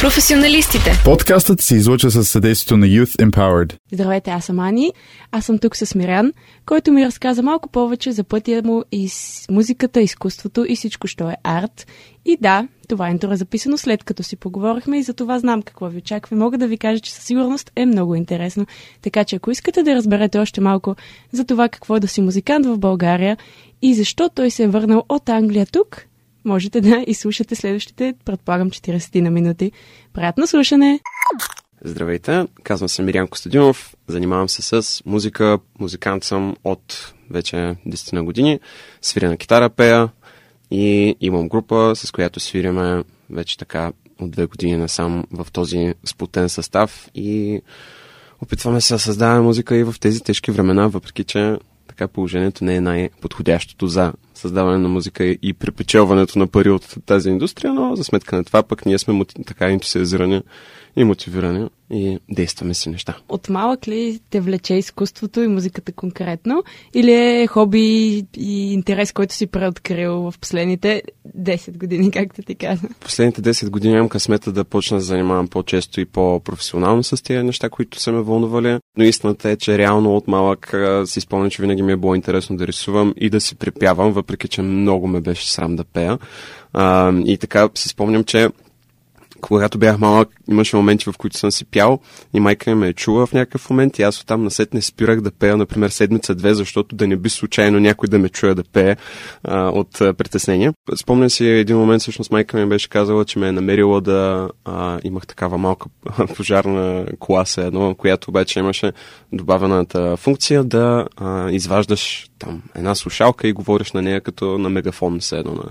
Професионалистите. Подкастът се излуча със съдействието на Youth Empowered. Здравейте, аз съм Ани. Аз съм тук с Мирян, който ми разказа малко повече за пътя му и с музиката, изкуството и всичко, що е арт. И да, това интро е записано след като си поговорихме и за това знам какво ви очаква. Мога да ви кажа, че със сигурност е много интересно. Така че ако искате да разберете още малко за това какво е да си музикант в България и защо той се е върнал от Англия тук, можете да изслушате следващите, предполагам, 40 на минути. Приятно слушане! Здравейте, казвам се Мирян Костадинов, занимавам се с музика, музикант съм от вече 10 на години, свиря на китара, пея и имам група, с която свириме вече така от две години насам в този сплутен състав и опитваме се да създаваме музика и в тези тежки времена, въпреки че така положението не е най-подходящото за създаване на музика и припечелването на пари от тази индустрия, но за сметка на това пък ние сме така ентусиазирани и мотивирани и действаме си неща. От малък ли те влече изкуството и музиката конкретно? Или е хоби и интерес, който си преоткрил в последните 10 години, както ти каза? Последните 10 години имам късмета да почна да занимавам по-често и по-професионално с тези неща, които са ме вълнували. Но истината е, че реално от малък си спомням, че винаги ми е било интересно да рисувам и да си припявам, въпреки че много ме беше срам да пея. А, и така си спомням, че когато бях малък, имаше моменти, в които съм си пял и майка ми ме е чула в някакъв момент и аз оттам насет не спирах да пея, например, седмица-две, защото да не би случайно някой да ме чуе да пее а, от а, притеснение. Спомням си един момент, всъщност майка ми беше казала, че ме е намерила да а, имах такава малка пожарна класа едно, която обаче имаше добавената функция да а, изваждаш там една слушалка и говориш на нея като на мегафон, все едно на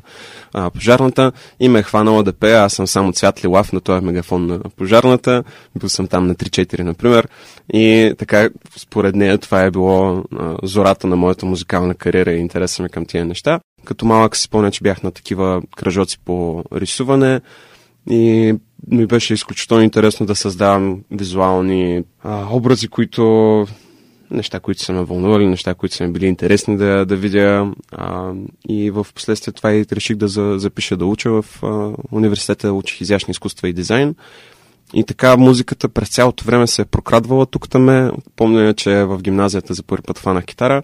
а, пожарната и ме е хванала да пея. Аз съм само цвят лилав на този мегафон на пожарната. Бил съм там на 3-4, например. И така, според нея, това е било а, зората на моята музикална кариера и интереса ми към тия неща. Като малък си спомня, че бях на такива кръжоци по рисуване и ми беше изключително интересно да създавам визуални а, образи, които неща, които са ме вълнували, неща, които са ми били интересни да, да видя. А, и в последствие това и реших да за, запиша да уча в а, университета, учих изящни изкуства и дизайн. И така музиката през цялото време се е прокрадвала тук там. Помня, че в гимназията за първи път фанах китара,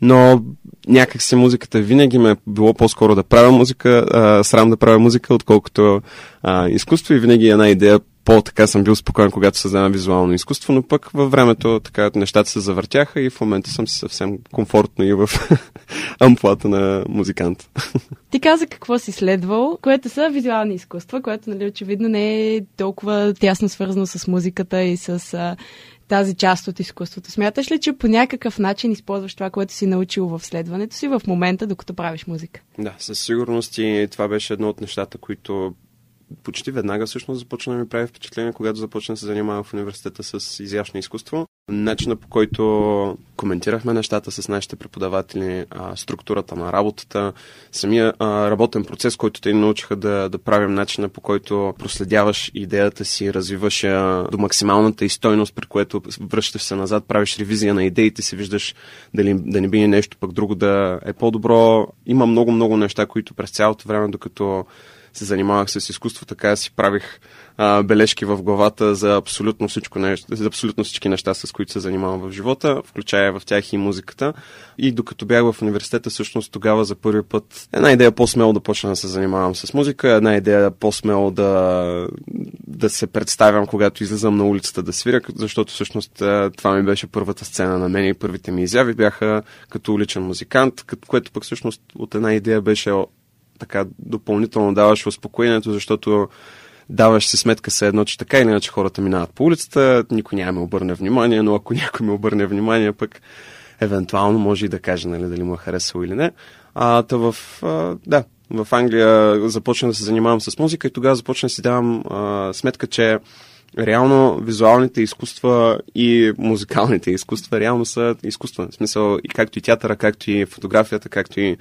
но някак си музиката винаги ме е било по-скоро да правя музика, а, срам да правя музика, отколкото а, изкуство и винаги една идея по-така съм бил спокоен, когато създавам визуално изкуство, но пък във времето така нещата се завъртяха и в момента съм съвсем комфортно и в амплата на музикант. Ти каза какво си следвал, което са визуални изкуства, което нали, очевидно не е толкова тясно свързано с музиката и с а, тази част от изкуството. Смяташ ли, че по някакъв начин използваш това, което си научил в следването си в момента, докато правиш музика? Да, със сигурност и това беше едно от нещата, които почти веднага всъщност започна да ми прави впечатление, когато започна да се занимавам в университета с изящно изкуство. Начина по който коментирахме нещата с нашите преподаватели, структурата на работата, самия работен процес, който те ни научиха да, да правим, начина по който проследяваш идеята си, развиваш я до максималната и стойност, при което връщаш се назад, правиш ревизия на идеите си, виждаш дали да не би нещо пък друго да е по-добро. Има много-много неща, които през цялото време, докато се занимавах с изкуство, така си правих а, бележки в главата за абсолютно, всичко нещо, за абсолютно всички неща, с които се занимавам в живота, включая в тях и музиката. И докато бях в университета, всъщност тогава за първи път една идея по-смело да почна да се занимавам с музика, една идея по-смело да, да се представям, когато излизам на улицата да свиря, защото всъщност това ми беше първата сцена на мен и първите ми изяви бяха като уличен музикант, което пък всъщност от една идея беше така допълнително даваш успокоението, защото даваш си сметка се едно, че така или иначе хората минават по улицата, никой няма ме обърне внимание, но ако някой ме обърне внимание, пък евентуално може и да каже нали, дали му е харесало или не. А, та в, а, да, в Англия започна да се занимавам с музика и тогава започна да си давам а, сметка, че реално визуалните изкуства и музикалните изкуства реално са изкуства. В смисъл и както и театъра, както и фотографията, както и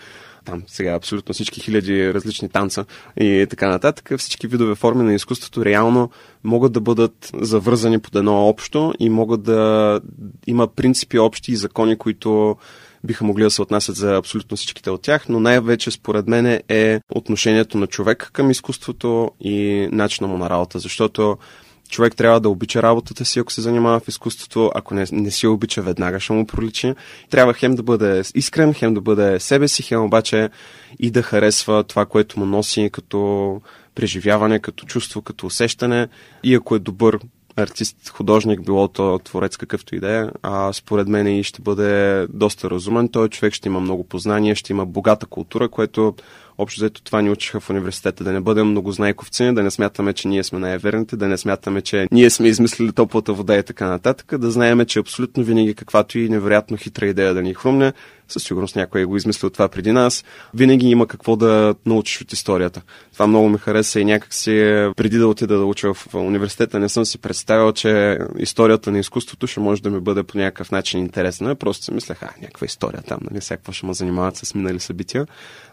там. Сега абсолютно всички хиляди различни танца и така нататък, всички видове форми на изкуството реално могат да бъдат завързани под едно общо и могат да има принципи общи и закони, които биха могли да се отнасят за абсолютно всичките от тях, но най-вече според мен е отношението на човек към изкуството и начина му на работа, защото човек трябва да обича работата си, ако се занимава в изкуството. Ако не, не си обича, веднага ще му проличи. Трябва хем да бъде искрен, хем да бъде себе си, хем обаче и да харесва това, което му носи като преживяване, като чувство, като усещане. И ако е добър артист, художник, било то творец какъвто и да е, а според мен и ще бъде доста разумен. Той човек ще има много познания, ще има богата култура, което Общо взето това ни учиха в университета. Да не бъдем многознайковци, да не смятаме, че ние сме най-верните, да не смятаме, че ние сме измислили топлата вода и така нататък, да знаеме, че абсолютно винаги каквато и невероятно хитра идея да ни хрумне, със сигурност някой е го измислил това преди нас, винаги има какво да научиш от историята. Това много ми хареса и някак си преди да отида да уча в университета не съм си представил, че историята на изкуството ще може да ми бъде по някакъв начин интересна. Просто си мислех, а, някаква история там, нали, всякаква ще ме занимават с минали събития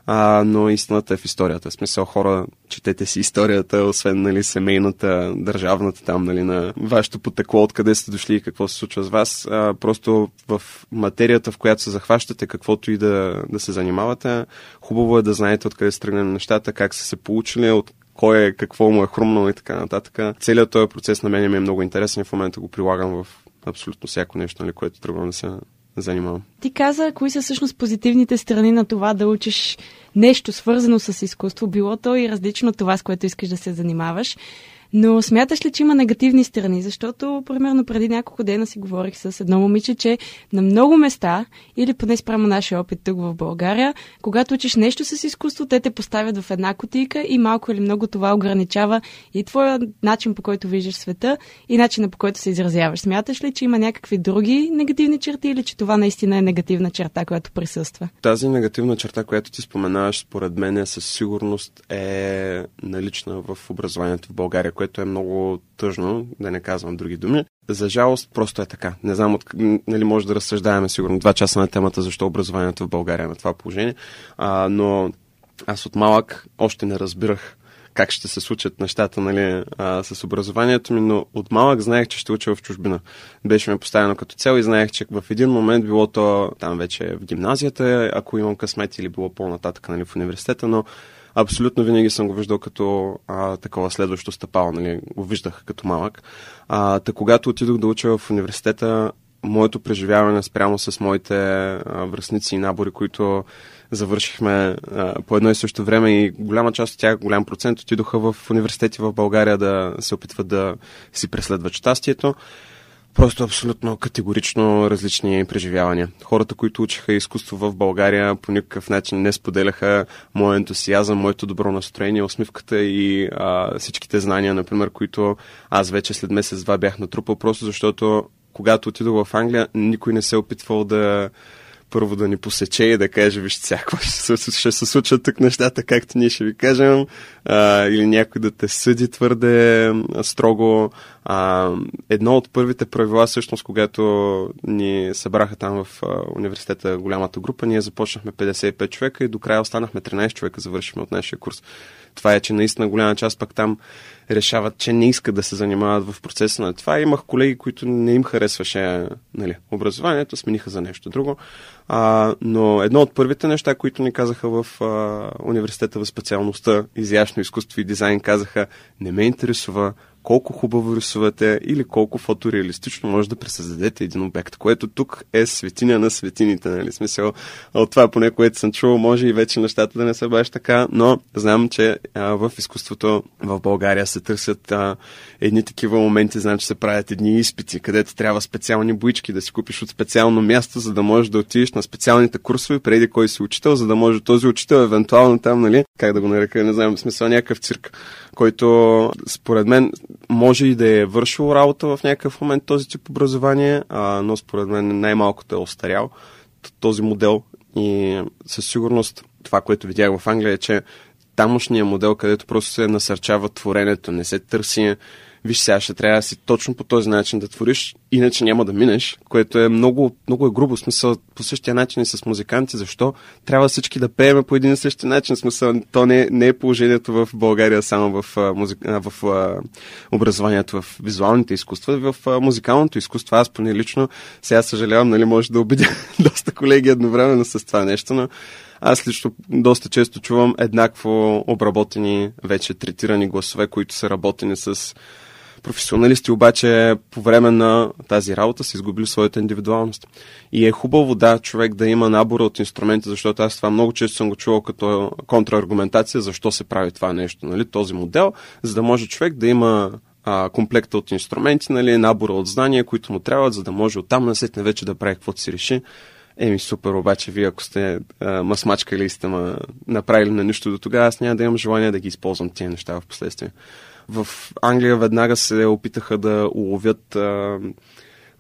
а, но истината е в историята. В смисъл хора, четете си историята, освен нали, семейната, държавната там, нали, на вашето потекло, откъде сте дошли и какво се случва с вас. А, просто в материята, в която се захващате, каквото и да, да се занимавате, хубаво е да знаете откъде сте тръгнали нещата, как са се получили, от кой е, какво му е хрумнало и така нататък. Целият този процес на мен ми е много интересен и в момента го прилагам в абсолютно всяко нещо, нали, което тръгвам да се занимавам. Ти каза, кои са всъщност позитивните страни на това да учиш нещо свързано с изкуство, било то и различно от това, с което искаш да се занимаваш. Но смяташ ли, че има негативни страни? Защото, примерно, преди няколко дена си говорих с едно момиче, че на много места, или поне спрямо нашия опит тук в България, когато учиш нещо с изкуство, те те поставят в една котика и малко или много това ограничава и твоя начин по който виждаш света и начина по който се изразяваш. Смяташ ли, че има някакви други негативни черти или че това наистина е негативна черта, която присъства? Тази негативна черта, която ти споменаваш, според мен със сигурност е налична в образованието в България, което е много тъжно, да не казвам други думи. За жалост, просто е така. Не знам, от, нали, може да разсъждаваме сигурно два часа на темата, защо образованието в България е на това положение, а, но аз от малък още не разбирах как ще се случат нещата нали, а, с образованието ми, но от малък знаех, че ще уча в чужбина. Беше ми поставено като цел и знаех, че в един момент било то там вече в гимназията, ако имам късмет или било по-нататък нали, в университета, но абсолютно винаги съм го виждал като а, такова следващо стъпало, нали, го виждах като малък. А, та когато отидох да уча в университета, моето преживяване спрямо с моите а, връзници и набори, които завършихме а, по едно и също време и голяма част от тях, голям процент отидоха в университети в България да се опитват да си преследват щастието. Просто абсолютно категорично различни преживявания. Хората, които учиха изкуство в България, по никакъв начин не споделяха моят ентусиазъм, моето добро настроение, усмивката и а, всичките знания, например, които аз вече след месец-два бях натрупал, просто защото когато отидох в Англия, никой не се е опитвал да първо да ни посече и да каже, вижте всяко ще, се случват тук нещата, както ние ще ви кажем, а, или някой да те съди твърде строго. А, едно от първите правила, всъщност, когато ни събраха там в университета голямата група, ние започнахме 55 човека и до края останахме 13 човека, завършихме от нашия курс. Това е, че наистина голяма част пък там решават, че не искат да се занимават в процеса на това. Имах колеги, които не им харесваше нали, образованието, смениха за нещо друго. А, но едно от първите неща, които ни казаха в а, университета в специалността изящно изкуство и дизайн, казаха, не ме интересува колко хубаво рисувате или колко фотореалистично може да пресъздадете един обект, което тук е светиня на светините, нали? Смисъл, от това поне, което съм чувал, може и вече нещата да не са баш така, но знам, че а, в изкуството в България се търсят а, едни такива моменти, значи се правят едни изпити, където трябва специални боички да си купиш от специално място, за да можеш да отидеш на специалните курсове преди кой си учител, за да може този учител евентуално там, нали, как да го нарека, не знам, в смисъл някакъв цирк, който според мен може и да е вършил работа в някакъв момент този тип образование, а, но според мен най-малкото е остарял. Този модел и със сигурност това, което видях в Англия е, че тамошния модел, където просто се насърчава творението, не се търси виж сега ще трябва да си точно по този начин да твориш, иначе няма да минеш, което е много, много е грубо. Смисъл по същия начин и с музиканти. Защо трябва всички да пееме по един и същи начин? Смисъл, то не, не е положението в България само в, музик... в, в образованието, в визуалните изкуства, в музикалното изкуство. Аз поне лично сега съжалявам, нали, може да убедя доста колеги едновременно с това нещо, но аз лично доста често чувам еднакво обработени, вече третирани гласове, които са работени с Професионалисти обаче по време на тази работа са изгубили своята индивидуалност. И е хубаво, да, човек да има набора от инструменти, защото аз това много често съм го чувал като контраргументация, защо се прави това нещо, нали, този модел, за да може човек да има а, комплекта от инструменти, нали, набора от знания, които му трябват, за да може оттам насетне вече да прави каквото си реши. Еми супер, обаче вие ако сте а, масмачкали и сте ма направили на нищо до тогава, аз няма да имам желание да ги използвам тия неща в последствие. В Англия веднага се опитаха да уловят а,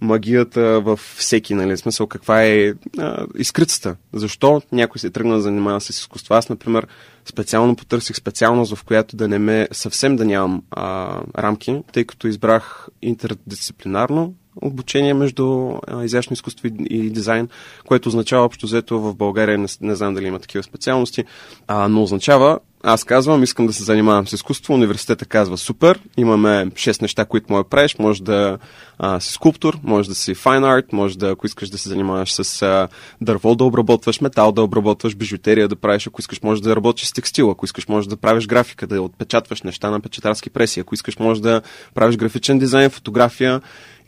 магията във всеки, нали? Смисъл, каква е а, изкрицата. Защо някой се тръгна да занимава с изкуство? Аз, например, специално потърсих специалност, в която да не ме съвсем да нямам а, рамки, тъй като избрах интердисциплинарно обучение между а, изящно изкуство и, и дизайн, което означава общо взето в България, не, не знам дали има такива специалности, а, но означава аз казвам, искам да се занимавам с изкуство. Университета казва, супер, имаме 6 неща, които може да правиш. Може да а, си скулптор, може да си файн арт, може да, ако искаш да се занимаваш с а, дърво да обработваш, метал да обработваш, бижутерия да правиш, ако искаш може да работиш с текстил, ако искаш може да правиш графика, да отпечатваш неща на печатарски преси, ако искаш може да правиш графичен дизайн, фотография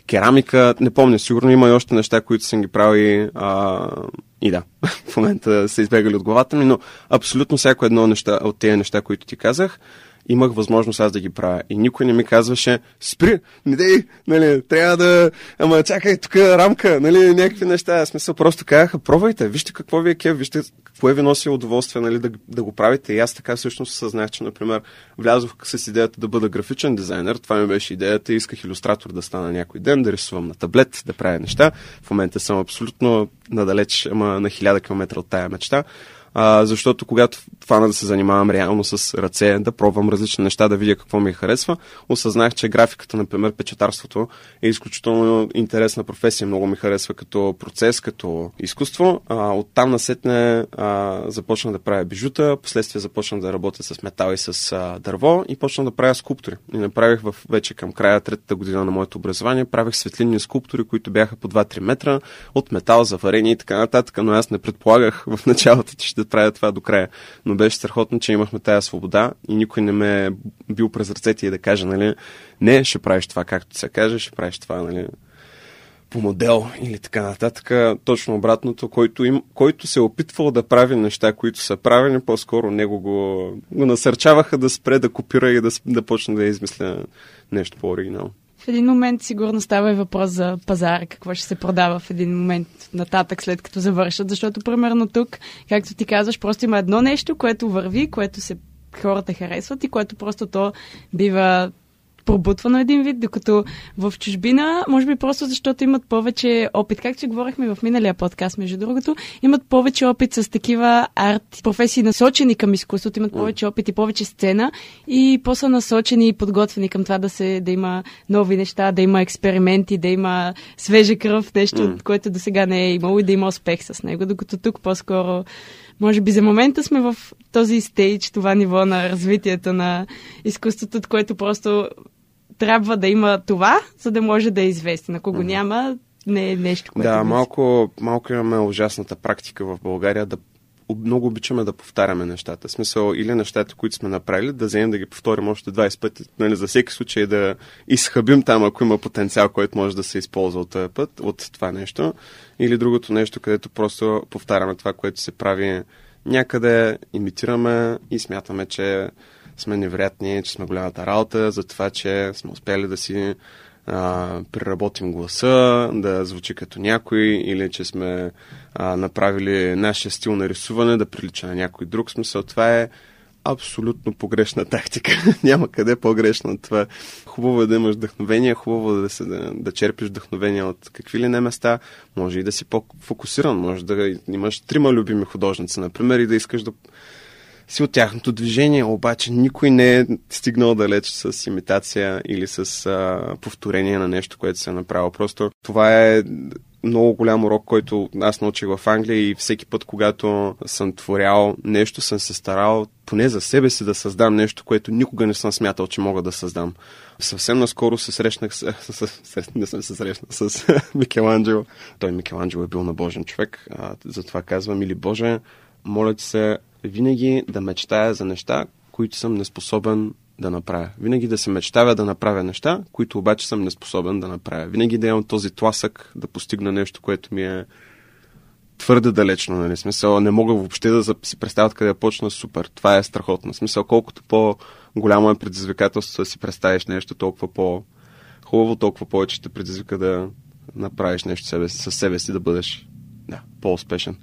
керамика, не помня, сигурно има и още неща, които съм ги правили а, и да, в момента са избегали от главата ми, но абсолютно всяко едно неща, от тези неща, които ти казах, имах възможност аз да ги правя. И никой не ми казваше, спри, не дей, нали, трябва да, ама чакай тук рамка, нали, някакви неща. Смисъл, просто казаха, пробвайте, вижте какво ви е кев, вижте какво е ви носи удоволствие, нали, да, да го правите. И аз така всъщност съзнах, че, например, влязох с идеята да бъда графичен дизайнер. Това ми беше идеята. Исках иллюстратор да стана някой ден, да рисувам на таблет, да правя неща. В момента съм абсолютно надалеч, ама на хиляда километра от тая мечта а, защото когато фана да се занимавам реално с ръце, да пробвам различни неща, да видя какво ми харесва, осъзнах, че графиката, например, печатарството е изключително интересна професия. Много ми харесва като процес, като изкуство. А, оттам насетне а, започнах да правя бижута, последствие започнах да работя с метал и с а, дърво и почнах да правя скулптури. И направих в, вече към края третата година на моето образование, правих светлинни скулптури, които бяха по 2-3 метра от метал, заварени и така нататък, но аз не предполагах в началото, че ще правя това до края. Но беше страхотно, че имахме тази свобода и никой не ме е бил през ръцете и да каже, нали, не, ще правиш това, както се каже, ще правиш това, нали, по модел или така нататък. Точно обратното, който, им, който се е опитвал да прави неща, които са правени, по-скоро него го, го насърчаваха да спре да копира и да, да почне да измисля нещо по-оригинално в един момент сигурно става и въпрос за пазара, какво ще се продава в един момент нататък, след като завършат, защото примерно тук, както ти казваш, просто има едно нещо, което върви, което се хората харесват и което просто то бива пробутвано един вид, докато в чужбина, може би просто защото имат повече опит. Както си говорихме в миналия подкаст, между другото, имат повече опит с такива арт професии насочени към изкуството, имат повече опит и повече сцена и по-са насочени и подготвени към това да, се, да има нови неща, да има експерименти, да има свежа кръв, нещо, mm. което до сега не е имало и да има успех с него, докато тук по-скоро може би за момента сме в този стейдж, това ниво на развитието на изкуството, от което просто трябва да има това, за да може да е известен. Ако го няма, не е нещо, което... Да, малко, малко имаме ужасната практика в България да много обичаме да повтаряме нещата. В смисъл, или нещата, които сме направили, да вземем да ги повторим още 20 пъти, нали, за всеки случай да изхъбим там, ако има потенциал, който може да се използва от този път, от това нещо. Или другото нещо, където просто повтаряме това, което се прави някъде, имитираме и смятаме, че сме невероятни, че сме голямата работа, за това, че сме успели да си а, преработим гласа, да звучи като някой, или че сме а, направили нашия стил на рисуване да прилича на някой друг смисъл. Това е абсолютно погрешна тактика. Няма къде по-грешна от това. Хубаво е да имаш вдъхновение, хубаво е да, се, да, да черпиш вдъхновение от какви ли не места. Може и да си по-фокусиран, може да имаш трима любими художници, например, и да искаш да си от тяхното движение, обаче никой не е стигнал далеч с имитация или с а, повторение на нещо, което се е направило. Просто това е много голям урок, който аз научих в Англия и всеки път, когато съм творял нещо, съм се старал поне за себе си да създам нещо, което никога не съм смятал, че мога да създам. Съвсем наскоро се срещнах с... с, с не съм се срещнал с Микеланджело. Той Микеланджело е бил набожен човек, а, затова казвам, или Боже, моля ти се винаги да мечтая за неща, които съм неспособен да направя. Винаги да се мечтавя да направя неща, които обаче съм неспособен да направя. Винаги да имам този тласък да постигна нещо, което ми е твърде далечно, нали? Смисъл, не мога въобще да си представя къде почна супер. Това е страхотно. Смисъл, колкото по-голямо е предизвикателство да си представиш нещо, толкова по-хубаво, толкова повече ще предизвика да направиш нещо себе със себе си, да бъдеш да, по-успешен.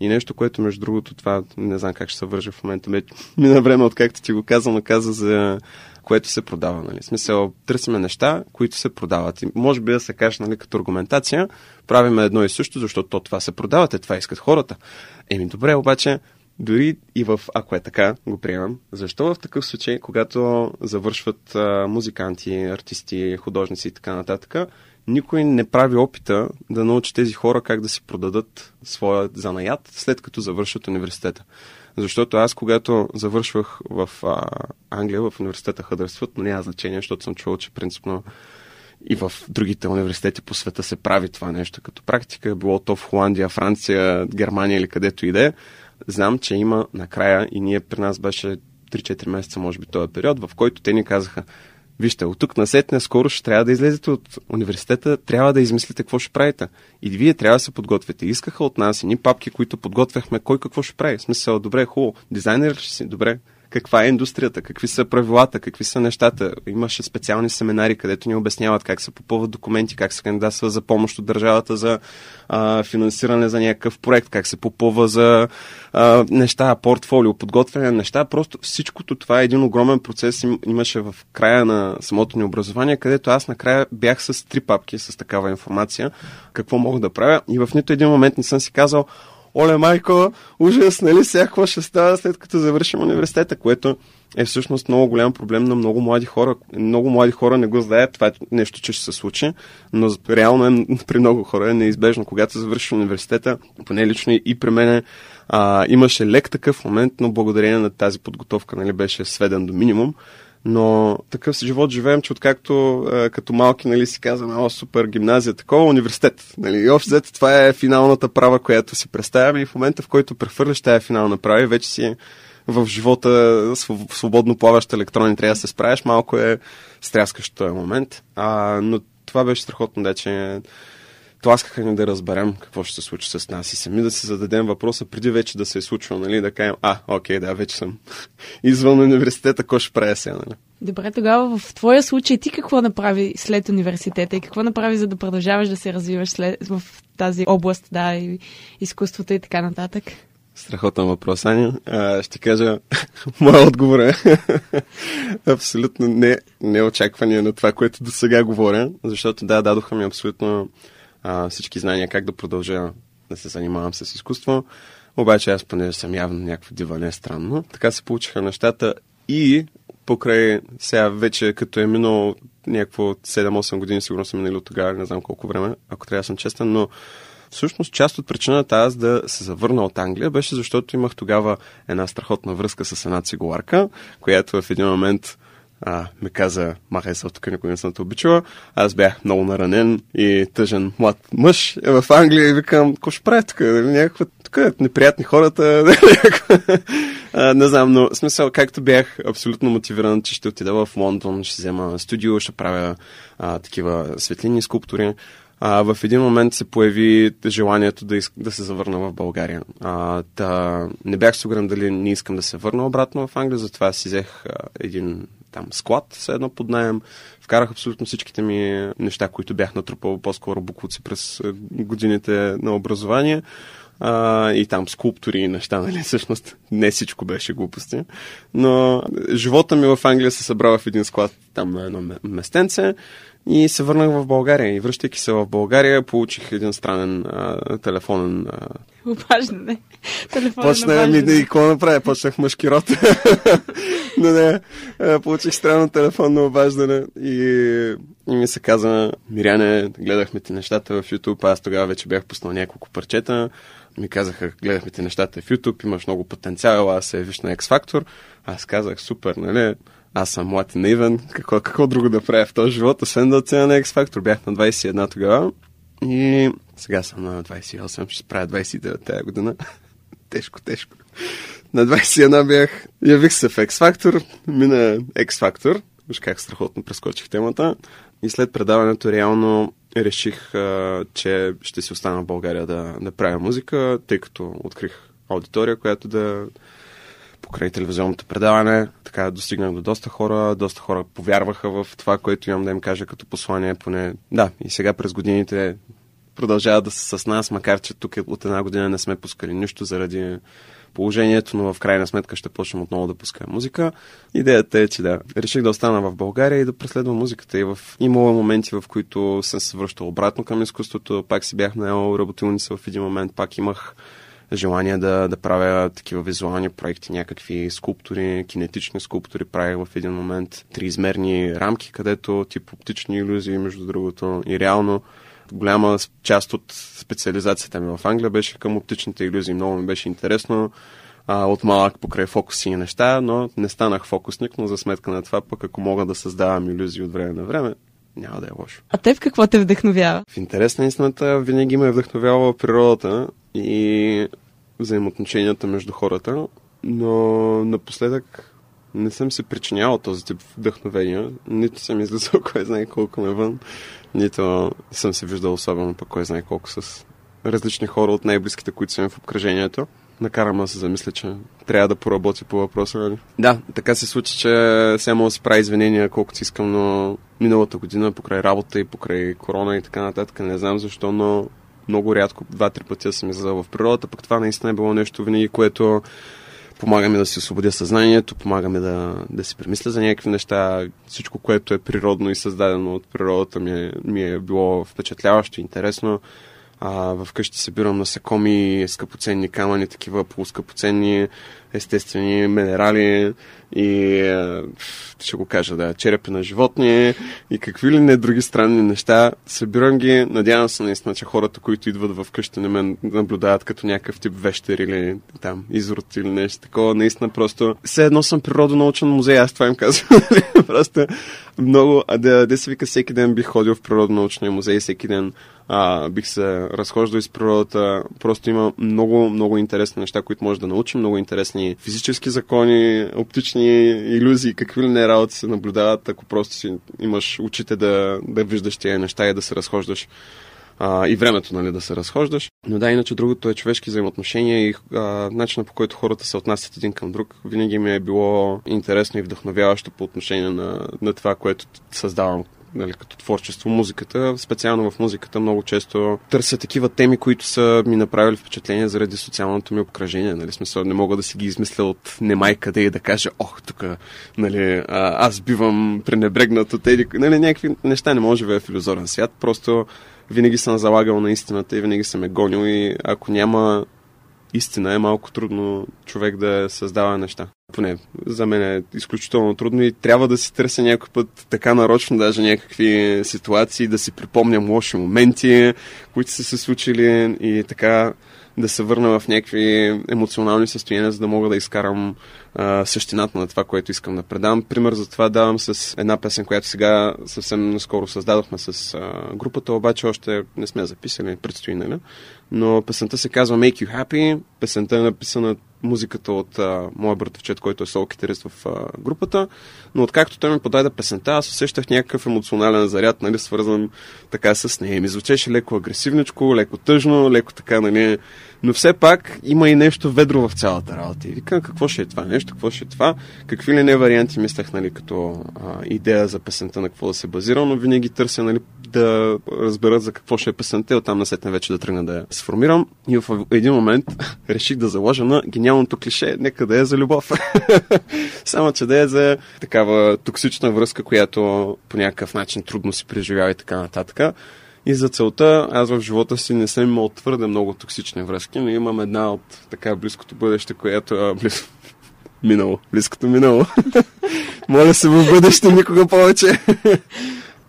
И нещо, което между другото, това не знам как ще се вържа в момента. Мина време, откакто ти го казвам, каза за което се продава. Нали? В смисъл, търсиме неща, които се продават. И може би да се каже нали, като аргументация, правиме едно и също, защото то това се продава, те това искат хората. Еми добре, обаче, дори и в, ако е така, го приемам, защо в такъв случай, когато завършват а, музиканти, артисти, художници и така нататък, никой не прави опита да научи тези хора как да си продадат своя занаят, след като завършат университета. Защото аз, когато завършвах в а, Англия, в университета Хъдърсфът, но няма значение, защото съм чувал, че принципно и в другите университети по света се прави това нещо като практика, било то в Холандия, Франция, Германия или където и да е. Знам, че има накрая и ние при нас беше 3-4 месеца, може би, този период, в който те ни казаха, Вижте, от тук на сетне скоро ще трябва да излезете от университета, трябва да измислите какво ще правите. И вие трябва да се подготвите. Искаха от нас ни папки, които подготвяхме кой какво ще прави. Смисъл, добре, хубаво. Дизайнер ли си? Добре каква е индустрията, какви са правилата, какви са нещата. Имаше специални семинари, където ни обясняват как се попълват документи, как се кандидатства за помощ от държавата за а, финансиране за някакъв проект, как се попълва за а, неща, портфолио, подготвяне на неща. Просто всичкото това е един огромен процес. Имаше в края на самото ни образование, където аз накрая бях с три папки с такава информация, какво мога да правя. И в нито един момент не съм си казал, оле майко, ужас, нали, сега какво ще става след като завършим университета, което е всъщност много голям проблем на много млади хора. Много млади хора не го знаят това е нещо, че ще се случи, но реално е, при много хора е неизбежно. Когато завършиш университета, поне лично и при мен а, имаше лек такъв момент, но благодарение на тази подготовка нали, беше сведен до минимум. Но такъв живот живеем, че откакто а, като малки нали, си казваме, о, супер, гимназия, такова, университет. Нали, и общо това е финалната права, която си представяме и в момента, в който прехвърляш тази финална права, вече си в живота свободно плаващ електрони трябва да се справиш, малко е стряскащ този момент. А, но това беше страхотно, да, че тласкаха ни да разберем какво ще се случи с нас и сами да си зададем въпроса преди вече да се е случвало, нали, да кажем, а, окей, да, вече съм извън университета, какво ще правя сега, нали? Добре, тогава в твоя случай ти какво направи след университета и какво направи за да продължаваш да се развиваш след, в тази област, да, и изкуството и така нататък? Страхотен въпрос, Аня. А, ще кажа, моят отговор е абсолютно не, не очакване на това, което до сега говоря, защото да, дадоха ми абсолютно а, всички знания как да продължа да се занимавам с изкуство. Обаче аз понеже съм явно някаква дива, не е странно. Така се получиха нещата и покрай сега вече като е минало някакво 7-8 години, сигурно съм минали от тогава, не знам колко време, ако трябва да съм честен, но всъщност част от причината аз да се завърна от Англия беше защото имах тогава една страхотна връзка с една цигуларка, която в един момент а, ми каза, махай се от тук, никой не съм те обичала. Аз бях много наранен и тъжен млад мъж е в Англия и викам, какво ще правя тук? Нали, някаква, тук е неприятни хората. Нали, а, не знам, но смисъл, както бях абсолютно мотивиран, че ще отида в Лондон, ще взема студио, ще правя а, такива светлини скулптури. А, в един момент се появи желанието да, из... да се завърна в България. А, да, не бях сигурен дали не искам да се върна обратно в Англия, затова си взех един там склад, все едно под найем. Вкарах абсолютно всичките ми неща, които бях натрупал по-скоро буклуци през годините на образование. а, и там скулптури и неща, нали, всъщност не всичко беше глупости. Но живота ми в Англия се събрава в един склад там на едно местенце и се върнах в България. И връщайки се в България, получих един странен а, телефонен... А... Обаждане. Телефонен Почна ми да и какво направя? Почнах мъжки рот. Но не, а, получих странно телефонно обаждане и, и ми се каза, Миряне, гледахме ти нещата в YouTube, аз тогава вече бях пуснал няколко парчета. Ми казаха, гледахме ти нещата в YouTube, имаш много потенциал, аз се виж на X Factor. Аз казах, супер, нали? Аз съм млад и наивен, какво, какво друго да правя в този живот, освен да оценя на X Factor. Бях на 21 тогава и сега съм на 28, ще правя 29 тази година. тежко, тежко. На 21 бях, явих се в X Factor, мина X Factor, виж как страхотно прескочих темата и след предаването реално реших, че ще си остана в България да, да правя музика, тъй като открих аудитория, която да покрай телевизионното предаване. Така достигнах до доста хора, доста хора повярваха в това, което имам да им кажа като послание, поне да, и сега през годините продължават да са с нас, макар че тук от една година не сме пускали нищо заради положението, но в крайна сметка ще почнем отново да пускаме музика. Идеята е, че да, реших да остана в България и да преследвам музиката. И в... имало моменти, в които съм се връщал обратно към изкуството, пак си бях наел работилница в един момент, пак имах желание да, да правя такива визуални проекти, някакви скулптури, кинетични скулптури правих в един момент, триизмерни рамки, където тип оптични иллюзии, между другото, и реално голяма част от специализацията ми в Англия беше към оптичните иллюзии. Много ми беше интересно а, от малък покрай фокуси и неща, но не станах фокусник, но за сметка на това пък ако мога да създавам иллюзии от време на време, няма да е лошо. А те в какво те вдъхновява? В интерес на истината винаги ме е вдъхновявала природата и взаимоотношенията между хората, но напоследък не съм се причинявал този тип вдъхновения. Нито съм излизал кой знае колко навън, нито съм се виждал особено пък кой знае колко с различни хора от най-близките, които са в обкръжението. Накарам да се замисля, че трябва да поработя по въпроса. Нали? Да, така се случи, че сега мога да си правя извинения колкото искам, но миналата година покрай работа и покрай корона и така нататък, не знам защо, но много рядко, два-три пъти съм излизал в природата, пък това наистина е било нещо винаги, което помага ми да си освободя съзнанието, помага ми да, да си премисля за някакви неща. Всичко, което е природно и създадено от природата ми е, ми е било впечатляващо, интересно. А, вкъщи събирам насекоми, скъпоценни камъни, такива полускъпоценни, естествени минерали и ще го кажа, да, черепи на животни и какви ли не други странни неща. Събирам ги, надявам се наистина, че хората, които идват в къща не ме наблюдават като някакъв тип вещер или там изрод или нещо такова. Наистина просто все едно съм природонаучен музей, аз това им казвам. просто много, а да, да се вика всеки ден бих ходил в природонаучния музей, всеки ден а, бих се разхождал из природата. Просто има много, много интересни неща, които може да научим, много интересни физически закони, оптични иллюзии, какви ли не работи се наблюдават, ако просто си имаш очите да, да виждаш тези неща и да се разхождаш а, и времето нали, да се разхождаш. Но да, иначе другото е човешки взаимоотношения и начина по който хората се отнасят един към друг. Винаги ми е било интересно и вдъхновяващо по отношение на, на това, което създавам нали, като творчество, музиката, специално в музиката много често търся такива теми, които са ми направили впечатление заради социалното ми обкръжение. Нали, смисъл, не мога да си ги измисля от немай къде и да кажа, ох, тук, нали, аз бивам пренебрегнат от тези, нали, някакви неща не може да живея в иллюзорен свят, просто винаги съм залагал на истината и винаги съм е гонил и ако няма истина е малко трудно човек да създава неща. Поне за мен е изключително трудно и трябва да си търся някой път така нарочно даже някакви ситуации, да си припомням лоши моменти, които са се случили и така да се върна в някакви емоционални състояния, за да мога да изкарам а, същината на това, което искам да предам. Пример за това давам с една песен, която сега съвсем наскоро създадохме с а, групата, обаче още не сме записали, предстои, нали? Но песента се казва Make You Happy. Песента е написана музиката от а, моя братовчет, който е сол китарист в а, групата. Но откакто той ми подаде песента, аз усещах някакъв емоционален заряд, нали, свързан така с нея. Ми звучеше леко агресивничко, леко тъжно, леко така, нали. Но все пак има и нещо ведро в цялата работа. И викам, какво ще е това нещо, какво ще е това. Какви ли не варианти мислех, нали, като а, идея за песента на какво да се базира, но винаги търся, нали, да разберат за какво ще е песента и оттам насетне вече да тръгна да я сформирам. И в един момент реших да заложа на гениалното клише, нека да е за любов. Само, че да е за такава токсична връзка, която по някакъв начин трудно си преживява и така нататък. И за целта аз в живота си не съм имал твърде много токсични връзки, но имам една от така близкото бъдеще, която е близ... минало, близкото минало. Моля се в бъдеще никога повече.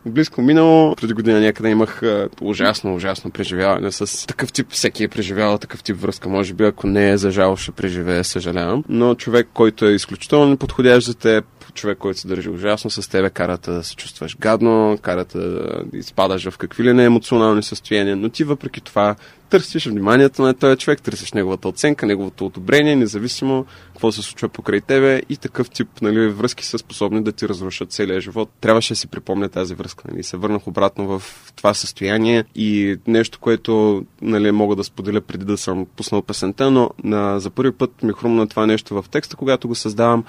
Близко минало, преди година някъде имах ужасно, ужасно преживяване с такъв тип, всеки е преживявал такъв тип връзка. Може би, ако не е за жал, ще преживее, съжалявам. Но човек, който е изключително неподходящ за теб, човек, който се държи ужасно с тебе, карата да се чувстваш гадно, карата да изпадаш в какви ли не емоционални състояния, но ти въпреки това търсиш вниманието на този човек, търсиш неговата оценка, неговото одобрение, независимо какво се случва покрай тебе и такъв тип нали, връзки са способни да ти разрушат целия живот. Трябваше да си припомня тази връзка. Нали. Се върнах обратно в това състояние и нещо, което нали, мога да споделя преди да съм пуснал песента, но на, за първи път ми хрумна това нещо в текста, когато го създавам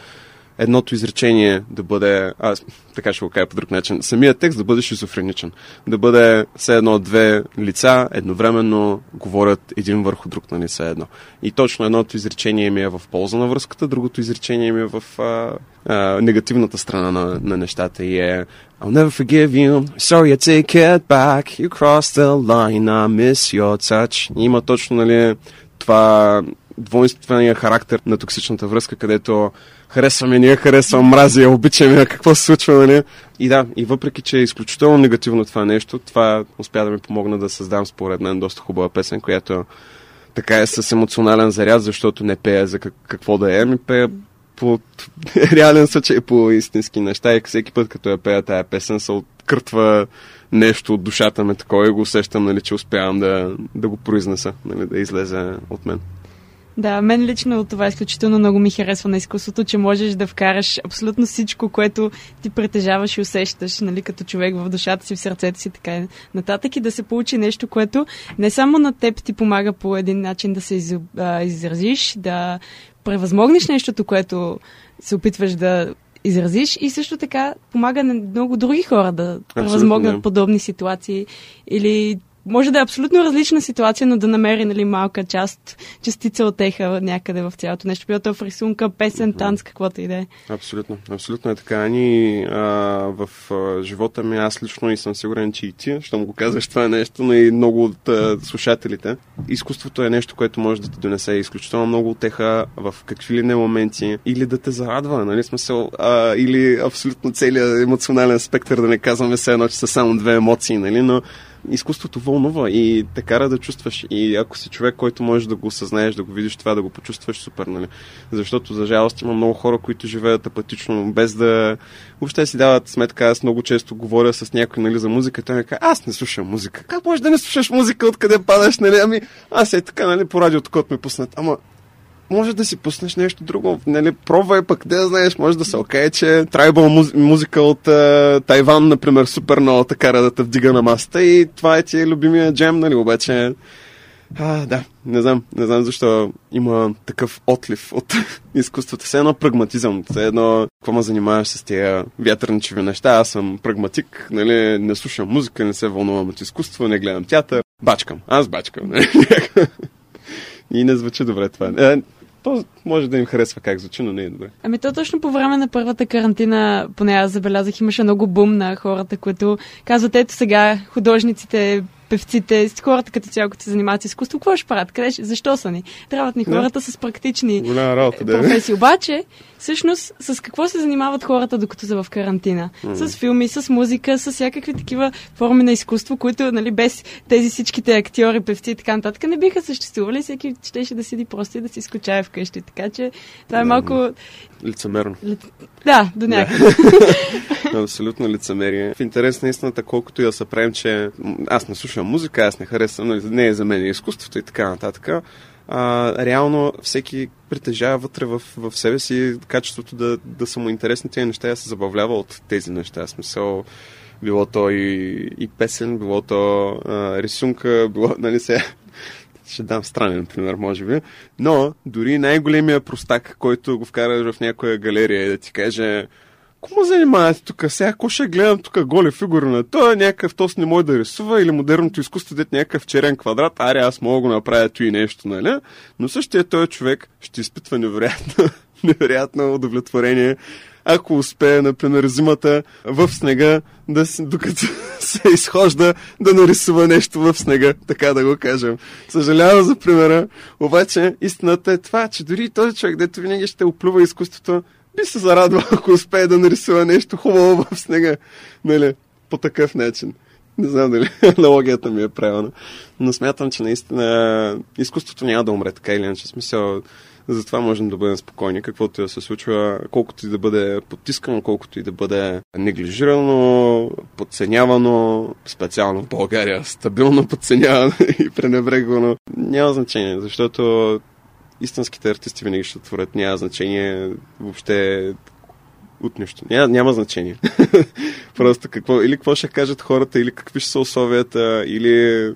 едното изречение да бъде, аз така ще го кажа по друг начин, самият текст да бъде шизофреничен. Да бъде все едно две лица едновременно говорят един върху друг, нали все едно. И точно едното изречение ми е в полза на връзката, другото изречение ми е в а, а, негативната страна на, на нещата и е I'll never forgive you, sorry I take it back, you crossed the line, I miss your touch. Има точно, нали, това двойствения характер на токсичната връзка, където харесваме, ние харесвам, мрази, я обичаме, какво се случва, нали? И да, и въпреки, че е изключително негативно това нещо, това успя да ми помогна да създам според мен доста хубава песен, която така е с емоционален заряд, защото не пея за как, какво да е, ми пея по реален случай, по истински неща и всеки път, като я пея тая песен, се откъртва нещо от душата ми такова и го усещам, нали, че успявам да, да го произнеса, нали, да излезе от мен. Да, мен лично това изключително много ми харесва на изкуството, че можеш да вкараш абсолютно всичко, което ти притежаваш и усещаш, нали, като човек в душата си, в сърцето си, така и нататък. И да се получи нещо, което не само на теб ти помага по един начин да се из, а, изразиш, да превъзмогнеш нещото, което се опитваш да изразиш и също така помага на много други хора да превъзмогнат подобни ситуации или може да е абсолютно различна ситуация, но да намери нали, малка част, частица от еха някъде в цялото нещо. Било то в рисунка, песен, танц, каквото и да е. Абсолютно. Абсолютно е така. Ани а, в а, живота ми аз лично и съм сигурен, че и ти, му го казваш това нещо, но и много от а, слушателите. Изкуството е нещо, което може да ти донесе изключително много отеха в какви ли не моменти или да те зарадва, нали смисъл, а, или абсолютно целият емоционален спектър, да не казваме се едно, че са само две емоции, нали, но изкуството вълнува и те кара да чувстваш. И ако си човек, който можеш да го осъзнаеш, да го видиш това, да го почувстваш, супер, нали? Защото, за жалост, има много хора, които живеят апатично, без да въобще си дават сметка. Аз много често говоря с някой нали, за музика. Той ми казва, аз не слушам музика. Как можеш да не слушаш музика, откъде падаш, нали? Ами, аз е така, нали, по радиото, код ми пуснат. Ама, може да си пуснеш нещо друго. Нали, пробвай пък, да знаеш, може да се окей, че трайбъл муз... музика от uh, Тайван, например, супер много така да те вдига на масата и това е ти е любимия джем, нали, обаче... А, да, не знам, не знам защо има такъв отлив от изкуството. Все едно прагматизъм, все едно какво ме занимаваш с тия вятърничеви неща. Аз съм прагматик, нали, не слушам музика, не се вълнувам от изкуство, не гледам театър. Бачкам, аз бачкам. Нали? И не звучи добре това. Е, то може да им харесва как звучи, но не е добре. Ами то точно по време на първата карантина, поне аз забелязах, имаше много бум на хората, които казват, ето сега художниците певците, хората като цяло, като се занимават с изкуство, какво ще правят? Къде, защо са ни? Трябват ни хората да. с практични работа, да. професии. Обаче, всъщност, с какво се занимават хората, докато са в карантина? Mm. С филми, с музика, с всякакви такива форми на изкуство, които нали, без тези всичките актьори, певци и така нататък не биха съществували. Всеки щеше да седи просто и да си скучае вкъщи. Така че това е малко... Лицемерно. Ли... Да, до някъде. Абсолютно лицемерие. В интерес на истината, колкото и да се правим, че аз не слушам музика, аз не харесвам, нали, не е за мен изкуството и така нататък. А, реално всеки притежава вътре в, в себе си качеството да, да са му интересни тези неща, да се забавлява от тези неща. Смисъл, било то и, и песен, било то а, рисунка, било, нали се, ще дам странен пример, може би. Но дори най-големия простак, който го вкараш в някоя галерия и да ти каже Какво ме занимавате тук? Сега ако ще гледам тук голи фигури на той, някакъв тос не може да рисува или модерното изкуство, дет някакъв черен квадрат, аре аз мога го направя и нещо, нали? Но същия този човек ще изпитва невероятно, невероятно удовлетворение ако успее, например, зимата в снега, да, докато се изхожда, да нарисува нещо в снега, така да го кажем. Съжалявам за примера, обаче истината е това, че дори този човек, дето винаги ще оплюва изкуството, би се зарадвал, ако успее да нарисува нещо хубаво в снега. Нали? По такъв начин. Не знам дали аналогията ми е правилна. Но смятам, че наистина изкуството няма да умре така или иначе. Смисъл, затова можем да бъдем спокойни, каквото и да се случва, колкото и да бъде потискано, колкото и да бъде неглижирано, подценявано, специално в България, стабилно подценявано и пренебрегвано. Няма значение, защото истинските артисти винаги ще творят. Няма значение въобще от нищо. Няма, няма значение. Просто какво, или какво ще кажат хората, или какви ще са условията, или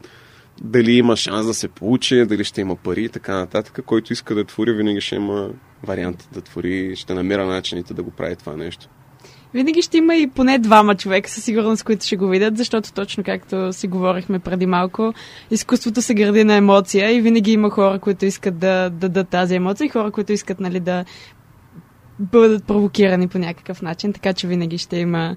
дали има шанс да се получи, дали ще има пари и така нататък. Който иска да твори, винаги ще има вариант да твори, ще намира начините да го прави това нещо. Винаги ще има и поне двама човека, със сигурност, които ще го видят, защото точно както си говорихме преди малко, изкуството се гради на емоция и винаги има хора, които искат да, да дадат тази емоция и хора, които искат нали, да бъдат провокирани по някакъв начин, така че винаги ще има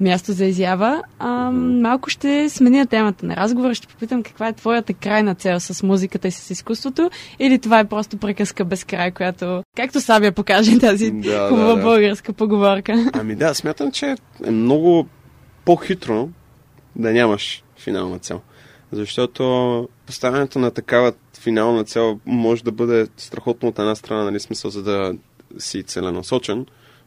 място за изява. А, малко ще сменя темата на разговора. Ще попитам каква е твоята крайна цел с музиката и с изкуството. Или това е просто приказка без край, която, както Сабия покаже тази да, хубава да, да. българска поговорка. Ами да, смятам, че е много по-хитро да нямаш финална цел. Защото поставянето на такава финална цел може да бъде страхотно от една страна, нали смисъл, за да си целенасочен,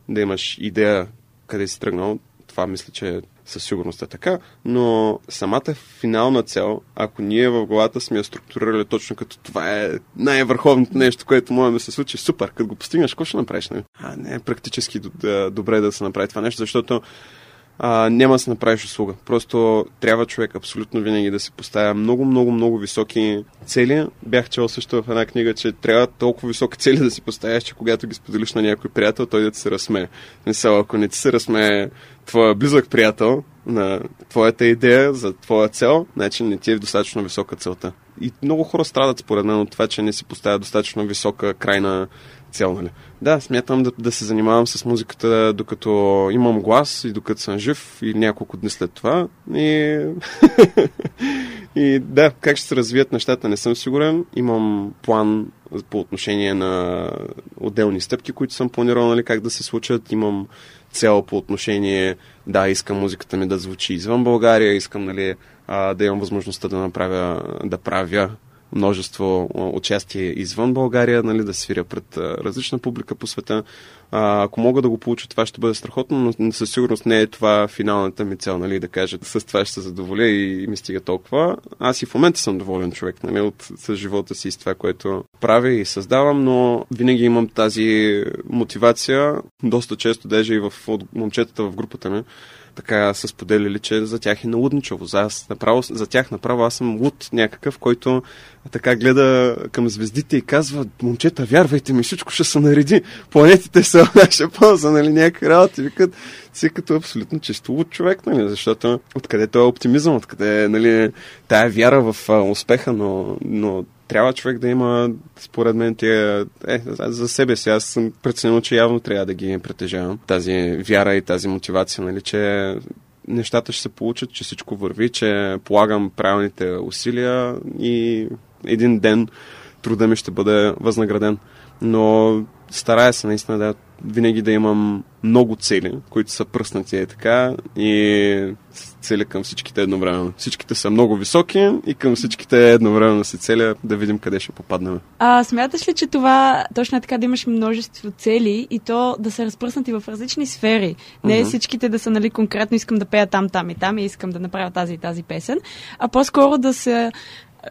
да имаш идея къде си тръгнал, това мисля, че със сигурност е така, но самата финална цел, ако ние в главата сме я структурирали точно като това е най-върховното нещо, което може да се случи, супер, като го постигнеш, какво ще направиш? Не? А, не е практически добре да се направи това нещо, защото а, няма да се направиш услуга. Просто трябва човек абсолютно винаги да се поставя много, много, много високи цели. Бях чел също в една книга, че трябва толкова високи цели да си поставяш, че когато ги споделиш на някой приятел, той да ти се разсмее. Са, ако не ти се разсмее твоя близък приятел на твоята идея за твоя цел, значи не ти е достатъчно висока целта. И много хора страдат според мен от това, че не си поставя достатъчно висока крайна цел. Нали? Да, смятам да, да се занимавам с музиката докато имам глас и докато съм жив и няколко дни след това. И, и да, как ще се развият нещата не съм сигурен. Имам план по отношение на отделни стъпки, които съм планирал, нали, как да се случат. Имам цел по отношение, да, искам музиката ми да звучи извън България, искам нали, да имам възможността да направя, да правя множество участие извън България, нали, да свиря пред различна публика по света. А, ако мога да го получа, това ще бъде страхотно, но със сигурност не е това финалната ми цел, нали, да кажа, с това ще се задоволя и, и ми стига толкова. Аз и в момента съм доволен човек, нали, от, с живота си и с това, което правя и създавам, но винаги имам тази мотивация, доста често даже и в, от момчетата в групата ми, така са споделили, че за тях е налудничаво. За, аз, направо, за тях направо аз съм луд някакъв, който така гледа към звездите и казва, момчета, вярвайте ми, всичко ще се нареди. Планетите са в наша полза, нали, някакви работи. Викат, си като абсолютно чисто луд човек, нали, защото откъде е оптимизъм, откъде е, нали, тая вяра в успеха, но, но трябва човек да има, според мен, тия... Е, за себе си. Аз съм преценил, че явно трябва да ги притежавам. Тази вяра и тази мотивация, нали, че нещата ще се получат, че всичко върви, че полагам правилните усилия и един ден труда ми ще бъде възнаграден. Но старая се наистина да винаги да имам много цели, които са пръснати е така и цели към всичките едновременно. Всичките са много високи и към всичките едновременно се целя да видим къде ще попаднем. А смяташ ли, че това точно е така да имаш множество цели и то да са разпръснати в различни сфери? Не uh-huh. всичките да са нали, конкретно искам да пея там, там и там и искам да направя тази и тази песен, а по-скоро да се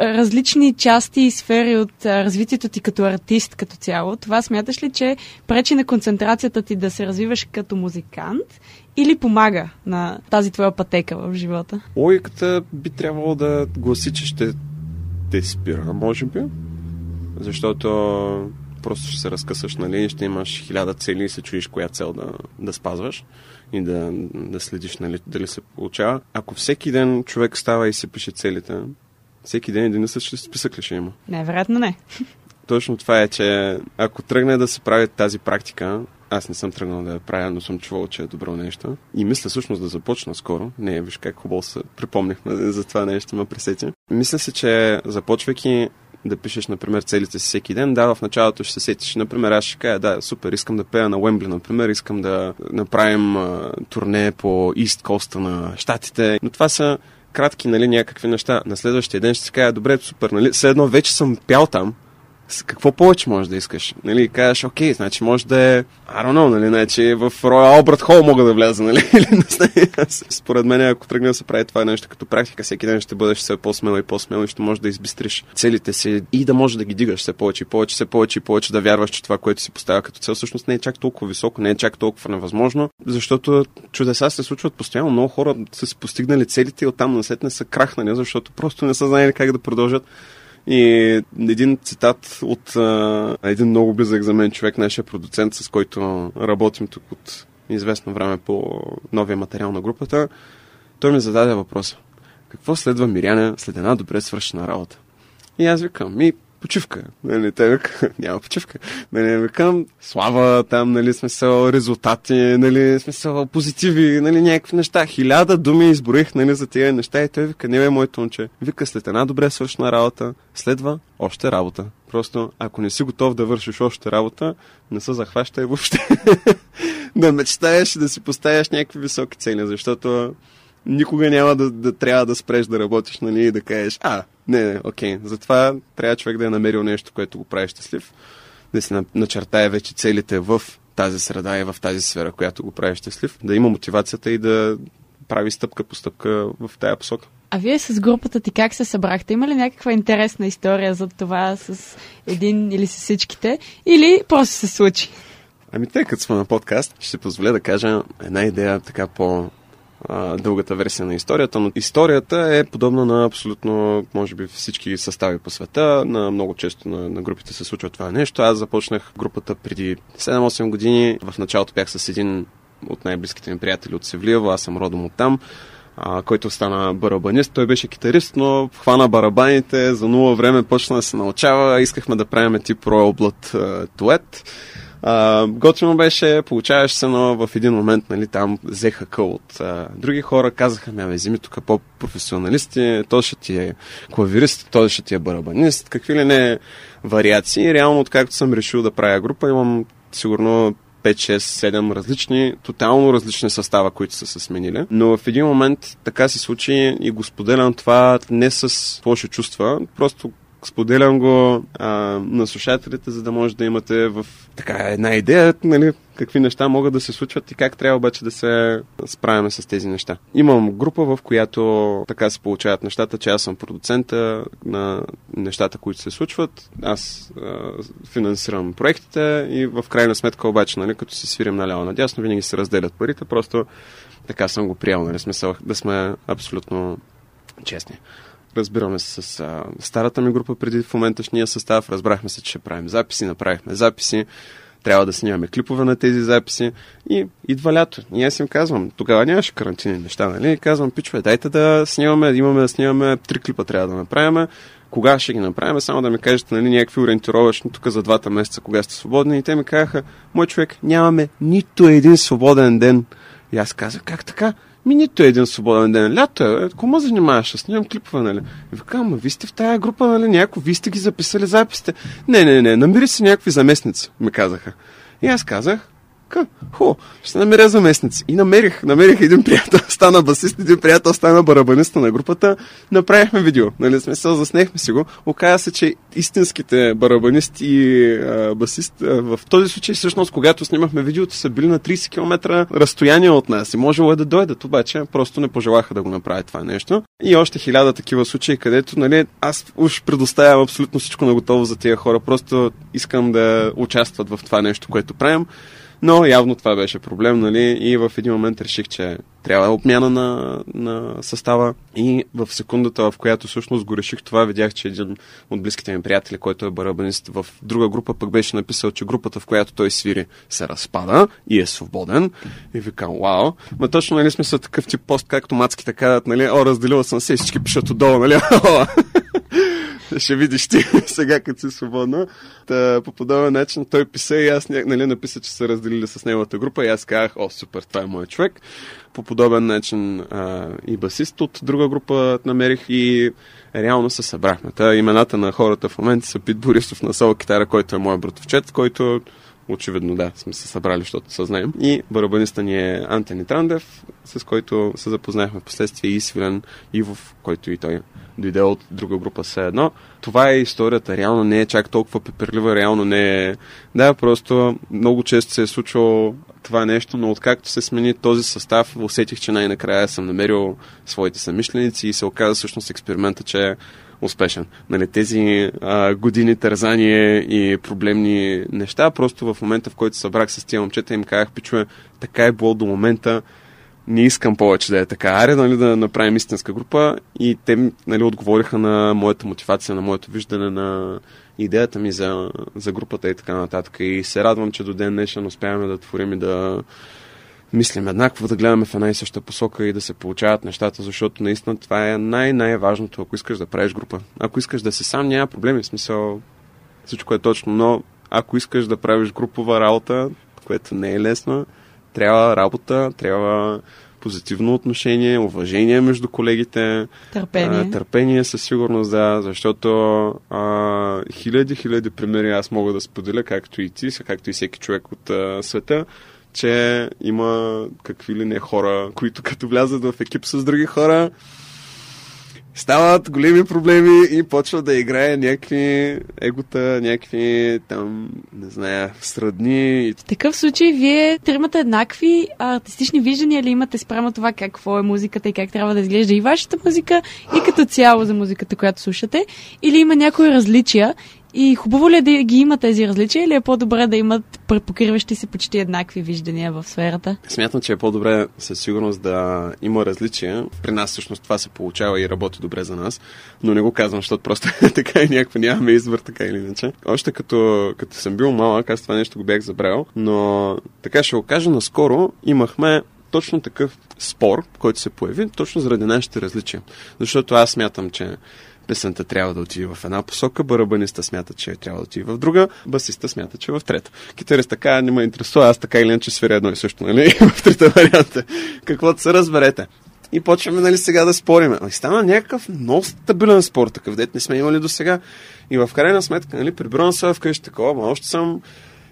различни части и сфери от развитието ти като артист като цяло, това смяташ ли, че пречи на концентрацията ти да се развиваш като музикант или помага на тази твоя пътека в живота? Логиката би трябвало да гласи, че ще те спира, може би. Защото просто ще се разкъсаш, нали, ще имаш хиляда цели и се чуеш коя цел да, да спазваш и да, да следиш нали, дали се получава. Ако всеки ден човек става и се пише целите, всеки ден един и списък ли ще има? Най-вероятно не. Точно това е, че ако тръгне да се прави тази практика, аз не съм тръгнал да я правя, но съм чувал, че е добро нещо. И мисля всъщност да започна скоро. Не, виж как хубаво се припомнихме за това нещо, ме пресети. Мисля се, че започвайки да пишеш, например, целите си всеки ден, да, в началото ще се сетиш. Например, аз ще кажа, да, супер, искам да пея на Уембли, например, искам да направим а, турне по Ист Коста на Штатите. Но това са кратки, нали, някакви неща. На следващия ден ще си кажа, добре, супер, нали, все едно вече съм пял там, какво повече можеш да искаш? Нали, кажеш, окей, значи може да е, I don't know, нали, значи в Royal Albert Hall мога да вляза, нали. Според мен, ако тръгне да се прави това нещо като практика, всеки ден ще бъдеш все по-смело и по-смело и ще можеш да избистриш целите си и да можеш да ги дигаш все повече и повече, все повече и повече да вярваш, че това, което си поставя като цел, всъщност не е чак толкова високо, не е чак толкова невъзможно, защото чудеса се случват постоянно. Много хора са си постигнали целите и оттам насетне са крахнали, защото просто не са знаели как да продължат. И един цитат от а, един много близък за мен човек, нашия продуцент, с който работим тук от известно време по новия материал на групата, той ми зададе въпроса. Какво следва Миряне след една добре свършена работа? И аз викам, ми почивка. Нали, те вика, няма почивка. Нали, викам, слава, там, нали, смисъл, резултати, нали, смисъл, позитиви, нали, някакви неща. Хиляда думи изброих, нали, за тия неща и той вика, не бе, моето момче. Вика, след една добре свършена работа, следва още работа. Просто, ако не си готов да вършиш още работа, не се захващай въобще. да мечтаеш да си поставяш някакви високи цели, защото никога няма да, да трябва да спреш да работиш, нали, и да кажеш, а, не, не, окей. Затова трябва човек да е намерил нещо, което го прави щастлив, да си начертае вече целите в тази среда и в тази сфера, която го прави щастлив, да има мотивацията и да прави стъпка по стъпка в тая посока. А вие с групата ти как се събрахте? Има ли някаква интересна история за това с един или с всичките? Или просто се случи? Ами тъй като сме на подкаст, ще позволя да кажа една идея така по дългата версия на историята, но историята е подобна на абсолютно, може би, всички състави по света. На много често на, на групите се случва това нещо. Аз започнах групата преди 7-8 години. В началото бях с един от най-близките ми приятели от Севлиево, аз съм родом от там, а, който стана барабанист. Той беше китарист, но хвана барабаните, за нула време почна да се научава. Искахме да правим тип Royal Blood дует. А, готино беше, получаваш се, но в един момент нали, там взеха къл от а, други хора, казаха ми, абе, вземи тук по-професионалисти, то ще ти е клавирист, то ще ти е барабанист, какви ли не вариации. Реално, откакто съм решил да правя група, имам сигурно 5, 6, 7 различни, тотално различни състава, които са се сменили. Но в един момент така се случи и го споделям това не с лоши чувства, просто Споделям го а, на слушателите, за да може да имате в така една идея, нали, какви неща могат да се случват и как трябва обаче да се справяме с тези неща. Имам група, в която така се получават нещата, че аз съм продуцента на нещата, които се случват. Аз а, финансирам проектите и в крайна сметка обаче, нали, като си свирим наляво надясно, винаги се разделят парите, просто така съм го приел, нали, смисъл да сме абсолютно честни. Разбираме се с а, старата ми група преди в моменташния състав. Разбрахме се, че ще правим записи, направихме записи. Трябва да снимаме клипове на тези записи. И идва лято. И аз им казвам, тогава нямаше карантини неща, нали? И казвам, пичове, дайте да снимаме, имаме да снимаме, три клипа трябва да направим. Кога ще ги направим? Само да ми кажете, нали, някакви ориентировъчни тук за двата месеца, кога сте свободни. И те ми казаха, мой човек, нямаме нито един свободен ден. И аз казах, как така? Ми нито един свободен ден. Лято е, кому занимаваш? Снимам клипове, нали? И вика, ама вие сте в тая група, нали? Някой, вие сте ги записали записите. Не, не, не, намери си някакви заместници, ми казаха. И аз казах, така, хо, ще намеря заместници. И намерих, намерих един приятел, стана басист, един приятел стана барабаниста на групата, направихме видео, нали, смисъл, заснехме си го. Оказа се, че истинските барабанисти и басист, а, в този случай, всъщност, когато снимахме видеото, са били на 30 км разстояние от нас и можело е да дойдат, обаче просто не пожелаха да го направят това нещо. И още хиляда такива случаи, където, нали, аз уж предоставям абсолютно всичко на готово за тия хора, просто искам да участват в това нещо, което правим Но явно това беше проблем, нали? И в един момент реших, че трябва обмяна на, на състава. И в секундата, в която всъщност го реших това, видях, че един от близките ми приятели, който е барабанист в друга група, пък беше написал, че групата, в която той свири, се разпада и е свободен. И викам, вау. Ма точно, нали, сме са такъв тип пост, както мацките казват, нали, о, разделила съм се, всички пишат отдолу, нали, ще видиш ти сега, като си свободна. Та, по подобен начин той писа и аз нали, написа, че са разделили с неговата група и аз казах, о, супер, това е моят човек. По подобен начин а, и басист от друга група намерих и реално се събрахме. Та имената на хората в момента са Пит Борисов на соло китара, който е моят братовчет, който очевидно да, сме се събрали, защото се знаем. И барабаниста ни е Антони Трандев, с който се запознахме в последствие и Свилен Ивов, който и той дойде от друга група все едно. Това е историята. Реално не е чак толкова пеперлива, реално не е... Да, просто много често се е случвало това нещо, но откакто се смени този състав, усетих, че най-накрая съм намерил своите съмишленици и се оказа всъщност експеримента, че успешен. Нали, тези а, години тързание и проблемни неща, просто в момента, в който събрах с тия момчета, им казах, пичове, така е било до момента, не искам повече да е така. Аре, нали, да направим истинска група и те нали, отговориха на моята мотивация, на моето виждане на идеята ми за, за групата и така нататък. И се радвам, че до ден днешен успяваме да творим и да мислим еднакво, да гледаме в една и съща посока и да се получават нещата, защото наистина това е най-най-важното, ако искаш да правиш група. Ако искаш да си сам, няма проблеми, в смисъл всичко е точно, но ако искаш да правиш групова работа, което не е лесно, трябва работа, трябва позитивно отношение, уважение между колегите. Търпение. А, търпение със сигурност, да, защото а, хиляди, хиляди примери аз мога да споделя, както и ти, както и всеки човек от а, света, че има какви ли не хора, които като влязат в екип с други хора, стават големи проблеми и почва да играе някакви егота, някакви там, не зная, сродни. В такъв случай вие тримате еднакви артистични виждания ли имате спрямо това какво е музиката и как трябва да изглежда и вашата музика и като цяло за музиката, която слушате? Или има някои различия и хубаво ли е да ги има тези различия или е по-добре да имат препокриващи се почти еднакви виждания в сферата? Смятам, че е по-добре със сигурност да има различия. При нас всъщност това се получава и работи добре за нас, но не го казвам, защото просто така и някакво нямаме избор, така или иначе. Още като, като съм бил малък, аз това нещо го бях забрал, но така ще го кажа, наскоро имахме точно такъв спор, който се появи, точно заради нашите различия. Защото аз смятам, че песента трябва да отиде в една посока, барабаниста смята, че трябва да отиде в друга, басиста смята, че е в трета. Китарист така не ме интересува, аз така или иначе свиря едно и също, нали? в трета варианта. Каквото се разберете. И почваме, нали, сега да спориме. И стана някакъв много стабилен спор, такъв дет не сме имали до сега. И в крайна сметка, нали, прибирам се вкъщи такова, още съм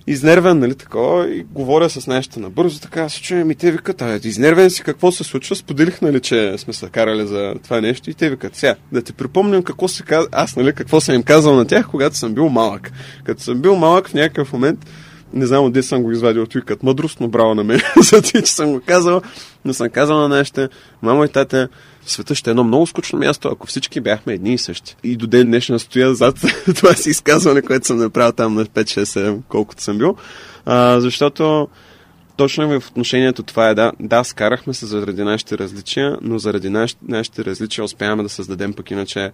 изнервен, нали, такова, и говоря с нещо набързо, така, се чуем и те викат, а, изнервен си, какво се случва, споделих, нали, че сме се карали за това нещо и те викат, сега, да ти припомням какво се каз... аз, нали, какво съм им казал на тях, когато съм бил малък. Като съм бил малък в някакъв момент, не знам отде съм го извадил от викат мъдрост, но браво на мен, за това, че съм го казал, но съм казал на нашите, мамо и тате, света ще е едно много скучно място, ако всички бяхме едни и същи. И до ден днешен стоя зад това си изказване, което съм направил там на 5-6-7, колкото съм бил. А, защото точно в отношението това е да, да, скарахме се заради нашите различия, но заради нашите, нашите различия успяваме да създадем пък иначе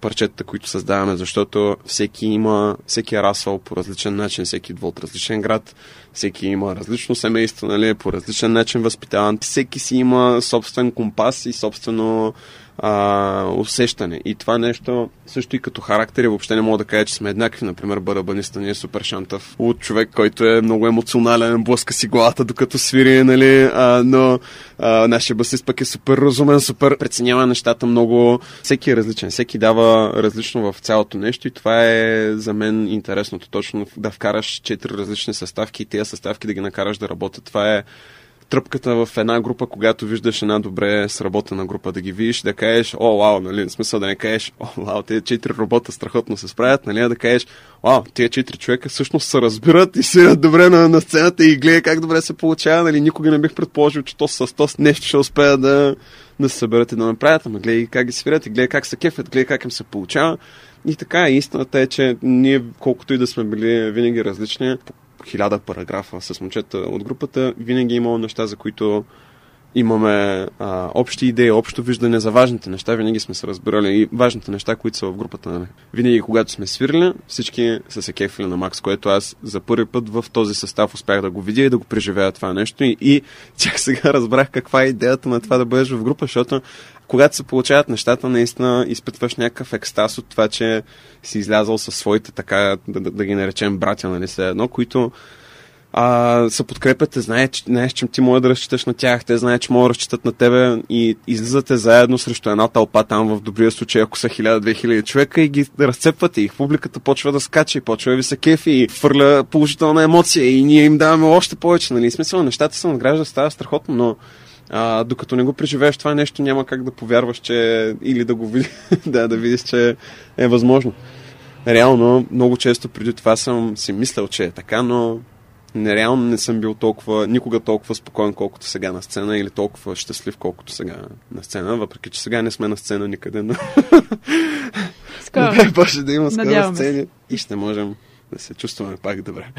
парчетата, които създаваме, защото всеки има, всеки е расъл по различен начин, всеки идва от различен град, всеки има различно семейство, нали, по различен начин възпитаван, всеки си има собствен компас и собствено а, усещане. И това нещо също и като характер и въобще не мога да кажа, че сме еднакви. Например, барабаниста ни е супер шантав от човек, който е много емоционален, блъска си главата докато свири, нали, а, но а, нашия басист пък е супер разумен, супер преценява нещата много. Всеки е различен, всеки дава различно в цялото нещо и това е за мен интересното. Точно да вкараш четири различни съставки и тези съставки да ги накараш да работят. Това е тръпката в една група, когато виждаш една добре сработена група, да ги видиш, да кажеш, о, вау, нали, в смисъл да не кажеш, о, вау, тези четири робота страхотно се справят, нали, да кажеш, вау, тези четири човека всъщност се разбират и свирят добре на, на сцената и гледа как добре се получава, нали, никога не бих предположил, че то с то нещо ще успея да, да се съберат и да направят, ама гледай как ги свирят и гледай как се кефят, гледай как им се получава. И така, истината е, че ние, колкото и да сме били винаги различни, хиляда параграфа с момчета от групата, винаги е имало неща, за които имаме а, общи идеи, общо виждане за важните неща. Винаги сме се разбирали и важните неща, които са в групата. Нали. Винаги, когато сме свирили, всички са се кефили на Макс, което аз за първи път в този състав успях да го видя и да го преживея това нещо. И, и чак сега разбрах каква е идеята на това да бъдеш в група, защото когато се получават нещата, наистина изпитваш някакъв екстаз от това, че си излязал със своите, така да, да, да ги наречем братя, нали, се едно, които а, се подкрепят, те знаят, че, знаеш, че ти може да разчиташ на тях, те знаят, че могат да разчитат на тебе и излизате заедно срещу една тълпа там в добрия случай, ако са 1000-2000 човека и ги разцепвате и публиката почва да скача и почва ви се кефи и фърля положителна емоция и ние им даваме още повече. Нали? Смисъл, нещата се надграждат, става страхотно, но а, докато не го преживееш това нещо, няма как да повярваш, че или да го видиш, да, да видиш, че е възможно. Реално, много често преди това съм си мислял, че е така, но нереално не съм бил толкова, никога толкова спокоен, колкото сега на сцена или толкова щастлив, колкото сега на сцена, въпреки че сега не сме на сцена никъде, но... Скоро. Дай Боже да има скоро сцени и ще можем да се чувстваме пак добре.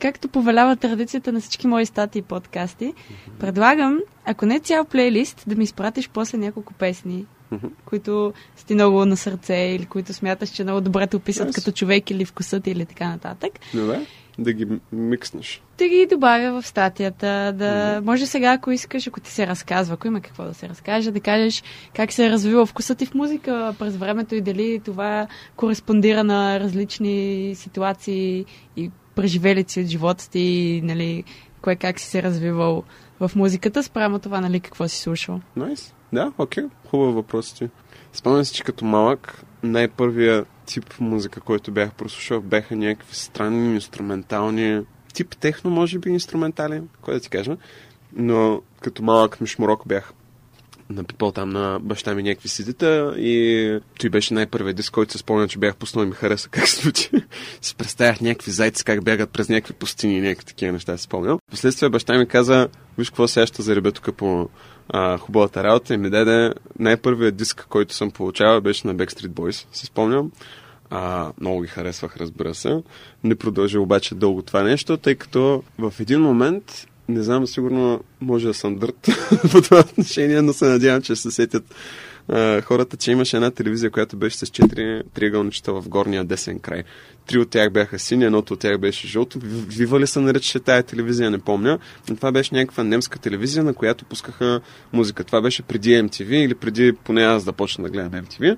Както повелява традицията на всички мои статии и подкасти, предлагам, ако не цял плейлист, да ми изпратиш после няколко песни, Мгм. които си много на сърце или които смяташ, че много добре те описат Nice. като човек или вкусът или така нататък. Добре? Да ги микснеш. Да ги добавя в статията, да може сега, ако искаш, ако ти се разказва, ако има какво да се разкаже, да кажеш как се е развива вкусът ти в музика през времето и дали това кореспондира на различни ситуации и преживелици от живота ти, нали, кое как си се развивал в музиката, спрямо това, нали, какво си слушал. Найс. Да, окей. Хубав въпрос ти. Спомням си, че като малък най-първия тип музика, който бях прослушал, бяха някакви странни инструментални, тип техно, може би, инструментален, кой да ти кажа. Но като малък мишморок бях напипал там на баща ми някакви сидита и той беше най-първият диск, който се спомня, че бях пуснал и ми хареса как се звучи. си представях някакви зайци как бягат през някакви пустини и някакви такива неща си спомням. Впоследствие баща ми каза, виж какво сега ще заребя тук по а, хубавата работа и ми даде най-първият диск, който съм получавал, беше на Backstreet Boys, си спомням. А, много ги харесвах, разбира се. Не продължи обаче дълго това нещо, тъй като в един момент, не знам, сигурно може да съм дърт по това отношение, но се надявам, че се сетят а, хората, че имаше една телевизия, която беше с четири триъгълничета в горния десен край. Три от тях бяха сини, едното от тях беше жълто. Вива ли се наричаше тая телевизия, не помня. Но това беше някаква немска телевизия, на която пускаха музика. Това беше преди MTV или преди поне аз да почна да гледам MTV.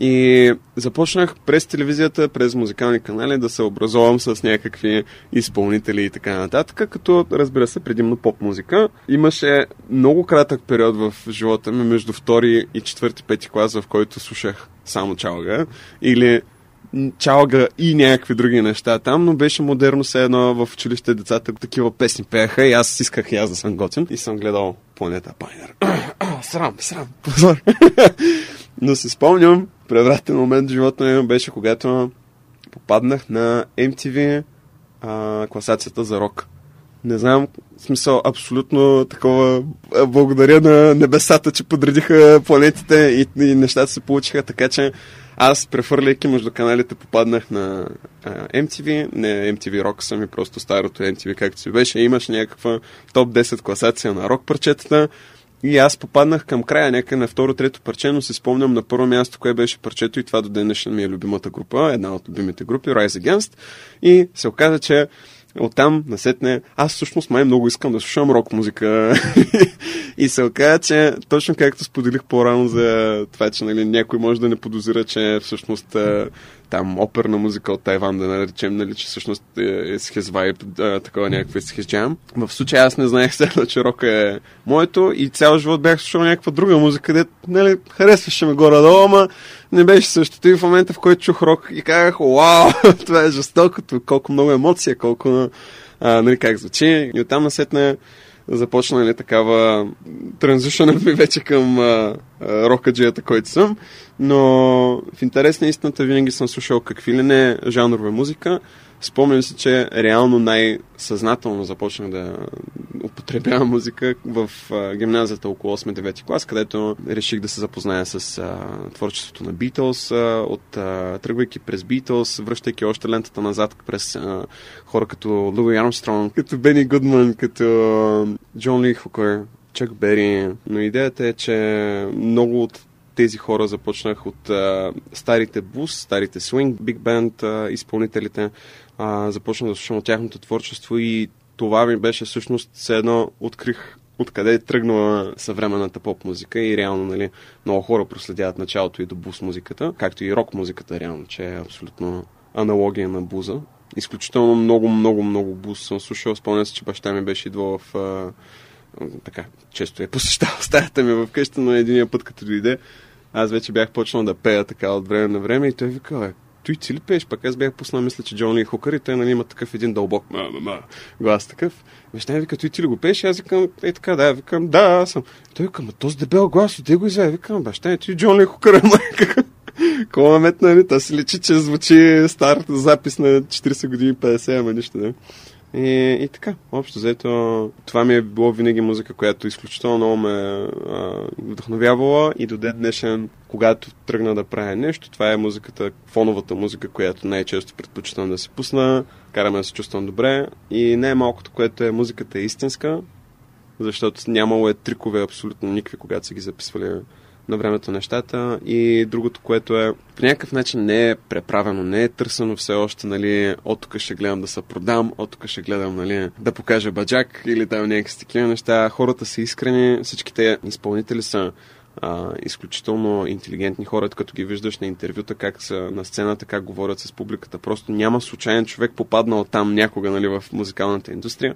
И започнах през телевизията, през музикални канали да се образовам с някакви изпълнители и така нататък, като разбира се предимно поп музика. Имаше много кратък период в живота ми между втори и четвърти, пети клас, в който слушах само чалга или чалга и някакви други неща там, но беше модерно все едно в училище децата такива песни пееха и аз исках и аз да съм готин и съм гледал планета Пайнер. срам, срам, позор. Но се спомням, превратен момент в живота ми беше когато попаднах на MTV а, класацията за рок. Не знам, в смисъл, абсолютно такова. Благодаря на небесата, че подредиха планетите и, и нещата се получиха, така че аз, префърляйки между каналите, попаднах на а, MTV, не MTV Rock, сами просто старото MTV, както си беше. Имаше някаква топ 10 класация на рок парчетата. И аз попаднах към края, някъде на второ-трето парче, но си спомням на първо място, кое беше парчето и това до ден днешен ми е любимата група, една от любимите групи, Rise Against. И се оказа, че оттам насетне, аз всъщност май много искам да слушам рок музика. и се оказа, че точно както споделих по-рано за това, че нали, някой може да не подозира, че всъщност там оперна музика от Тайван, да наречем, нали, че всъщност е, е с his такова някакво е с. В случая аз не знаех сега, че рока е моето и цял живот бях слушал някаква друга музика, де, нали, харесваше ме горе-долу, ама не беше същото. И в момента, в който чух рок и казах, вау, това е жестоко, колко много емоция, колко, а, нали, как звучи. И оттам насетне започна нали, такава транзишъна ми вече към рокаджията, който съм. Но в интерес на истината винаги съм слушал какви ли не жанрове музика. Спомням си, че реално най-съзнателно започнах да употребявам музика в гимназията около 8-9 клас, където реших да се запозная с а, творчеството на а, от, а, тръгвайки през Beatles, връщайки още лентата назад през а, хора като Луи Армстронг, като Бени Гудман, като Джон Ли Хукър, Чак Бери. Но идеята е, че много от тези хора започнах от а, старите бус, старите свинг, биг бенд изпълнителите. А, започнах да слушам от тяхното творчество и това ми беше всъщност все едно открих откъде е тръгнала съвременната поп музика и реално, нали, много хора проследяват началото и до бус музиката, както и рок музиката реално, че е абсолютно аналогия на буза. Изключително много, много, много бус съм слушал. Спомням се, че баща ми беше идвал в а, така, често е посещавал стаята ми в къща, но единия път като дойде, аз вече бях почнал да пея така от време на време и той вика, ти ли пееш? Пак аз бях пуснал, мисля, че Джон Ли Хукър и той нали, има такъв един дълбок ма, ма, ма, глас такъв. Баща ми вика, ти ли го пееш? Аз викам, е така, да, викам, да, аз съм. Той вика, ма този дебел глас, отде го извая. Викам, баща ми, ти Джон Ли Хукър, Кола метна, нали? Та си личи, че звучи стар запис на 40 години, 50, ама нищо, да. И, и така, общо взето, това ми е било винаги музика, която изключително много ме а, вдъхновявала и до ден днешен, когато тръгна да правя нещо, това е музиката, фоновата музика, която най-често предпочитам да се пусна, караме да се чувствам добре. И най-малкото, което е музиката е истинска, защото нямало е трикове абсолютно никакви, когато са ги записвали на времето нещата. И другото, което е по някакъв начин не е преправено, не е търсено все още, нали, от тук ще гледам да се продам, от тук ще гледам, нали, да покажа баджак или да някакви такива неща. Хората са искрени, всичките изпълнители са а, изключително интелигентни хора, като ги виждаш на интервюта, как са на сцената, как говорят с публиката. Просто няма случайен човек попаднал там някога нали, в музикалната индустрия.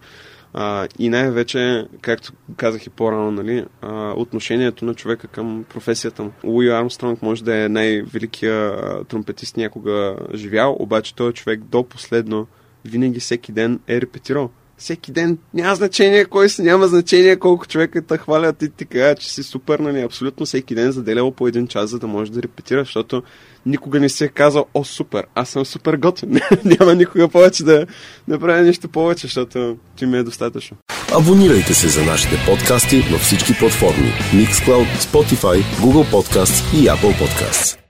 А, и най-вече, както казах и по-рано, нали, а, отношението на човека към професията му. Луи Армстронг може да е най-великия тромпетист някога живял, обаче той човек до последно винаги всеки ден е репетирал всеки ден. Няма значение кой си, няма значение колко човека те хвалят и ти кажа, че си супер, нали? Абсолютно всеки ден заделял по един час, за да може да репетира, защото никога не си е казал, о, супер, аз съм супер готвен. няма никога повече да направя нищо повече, защото ти ми е достатъчно. Абонирайте се за нашите подкасти във всички платформи Mixcloud, Spotify, Google Podcasts и Apple Podcasts.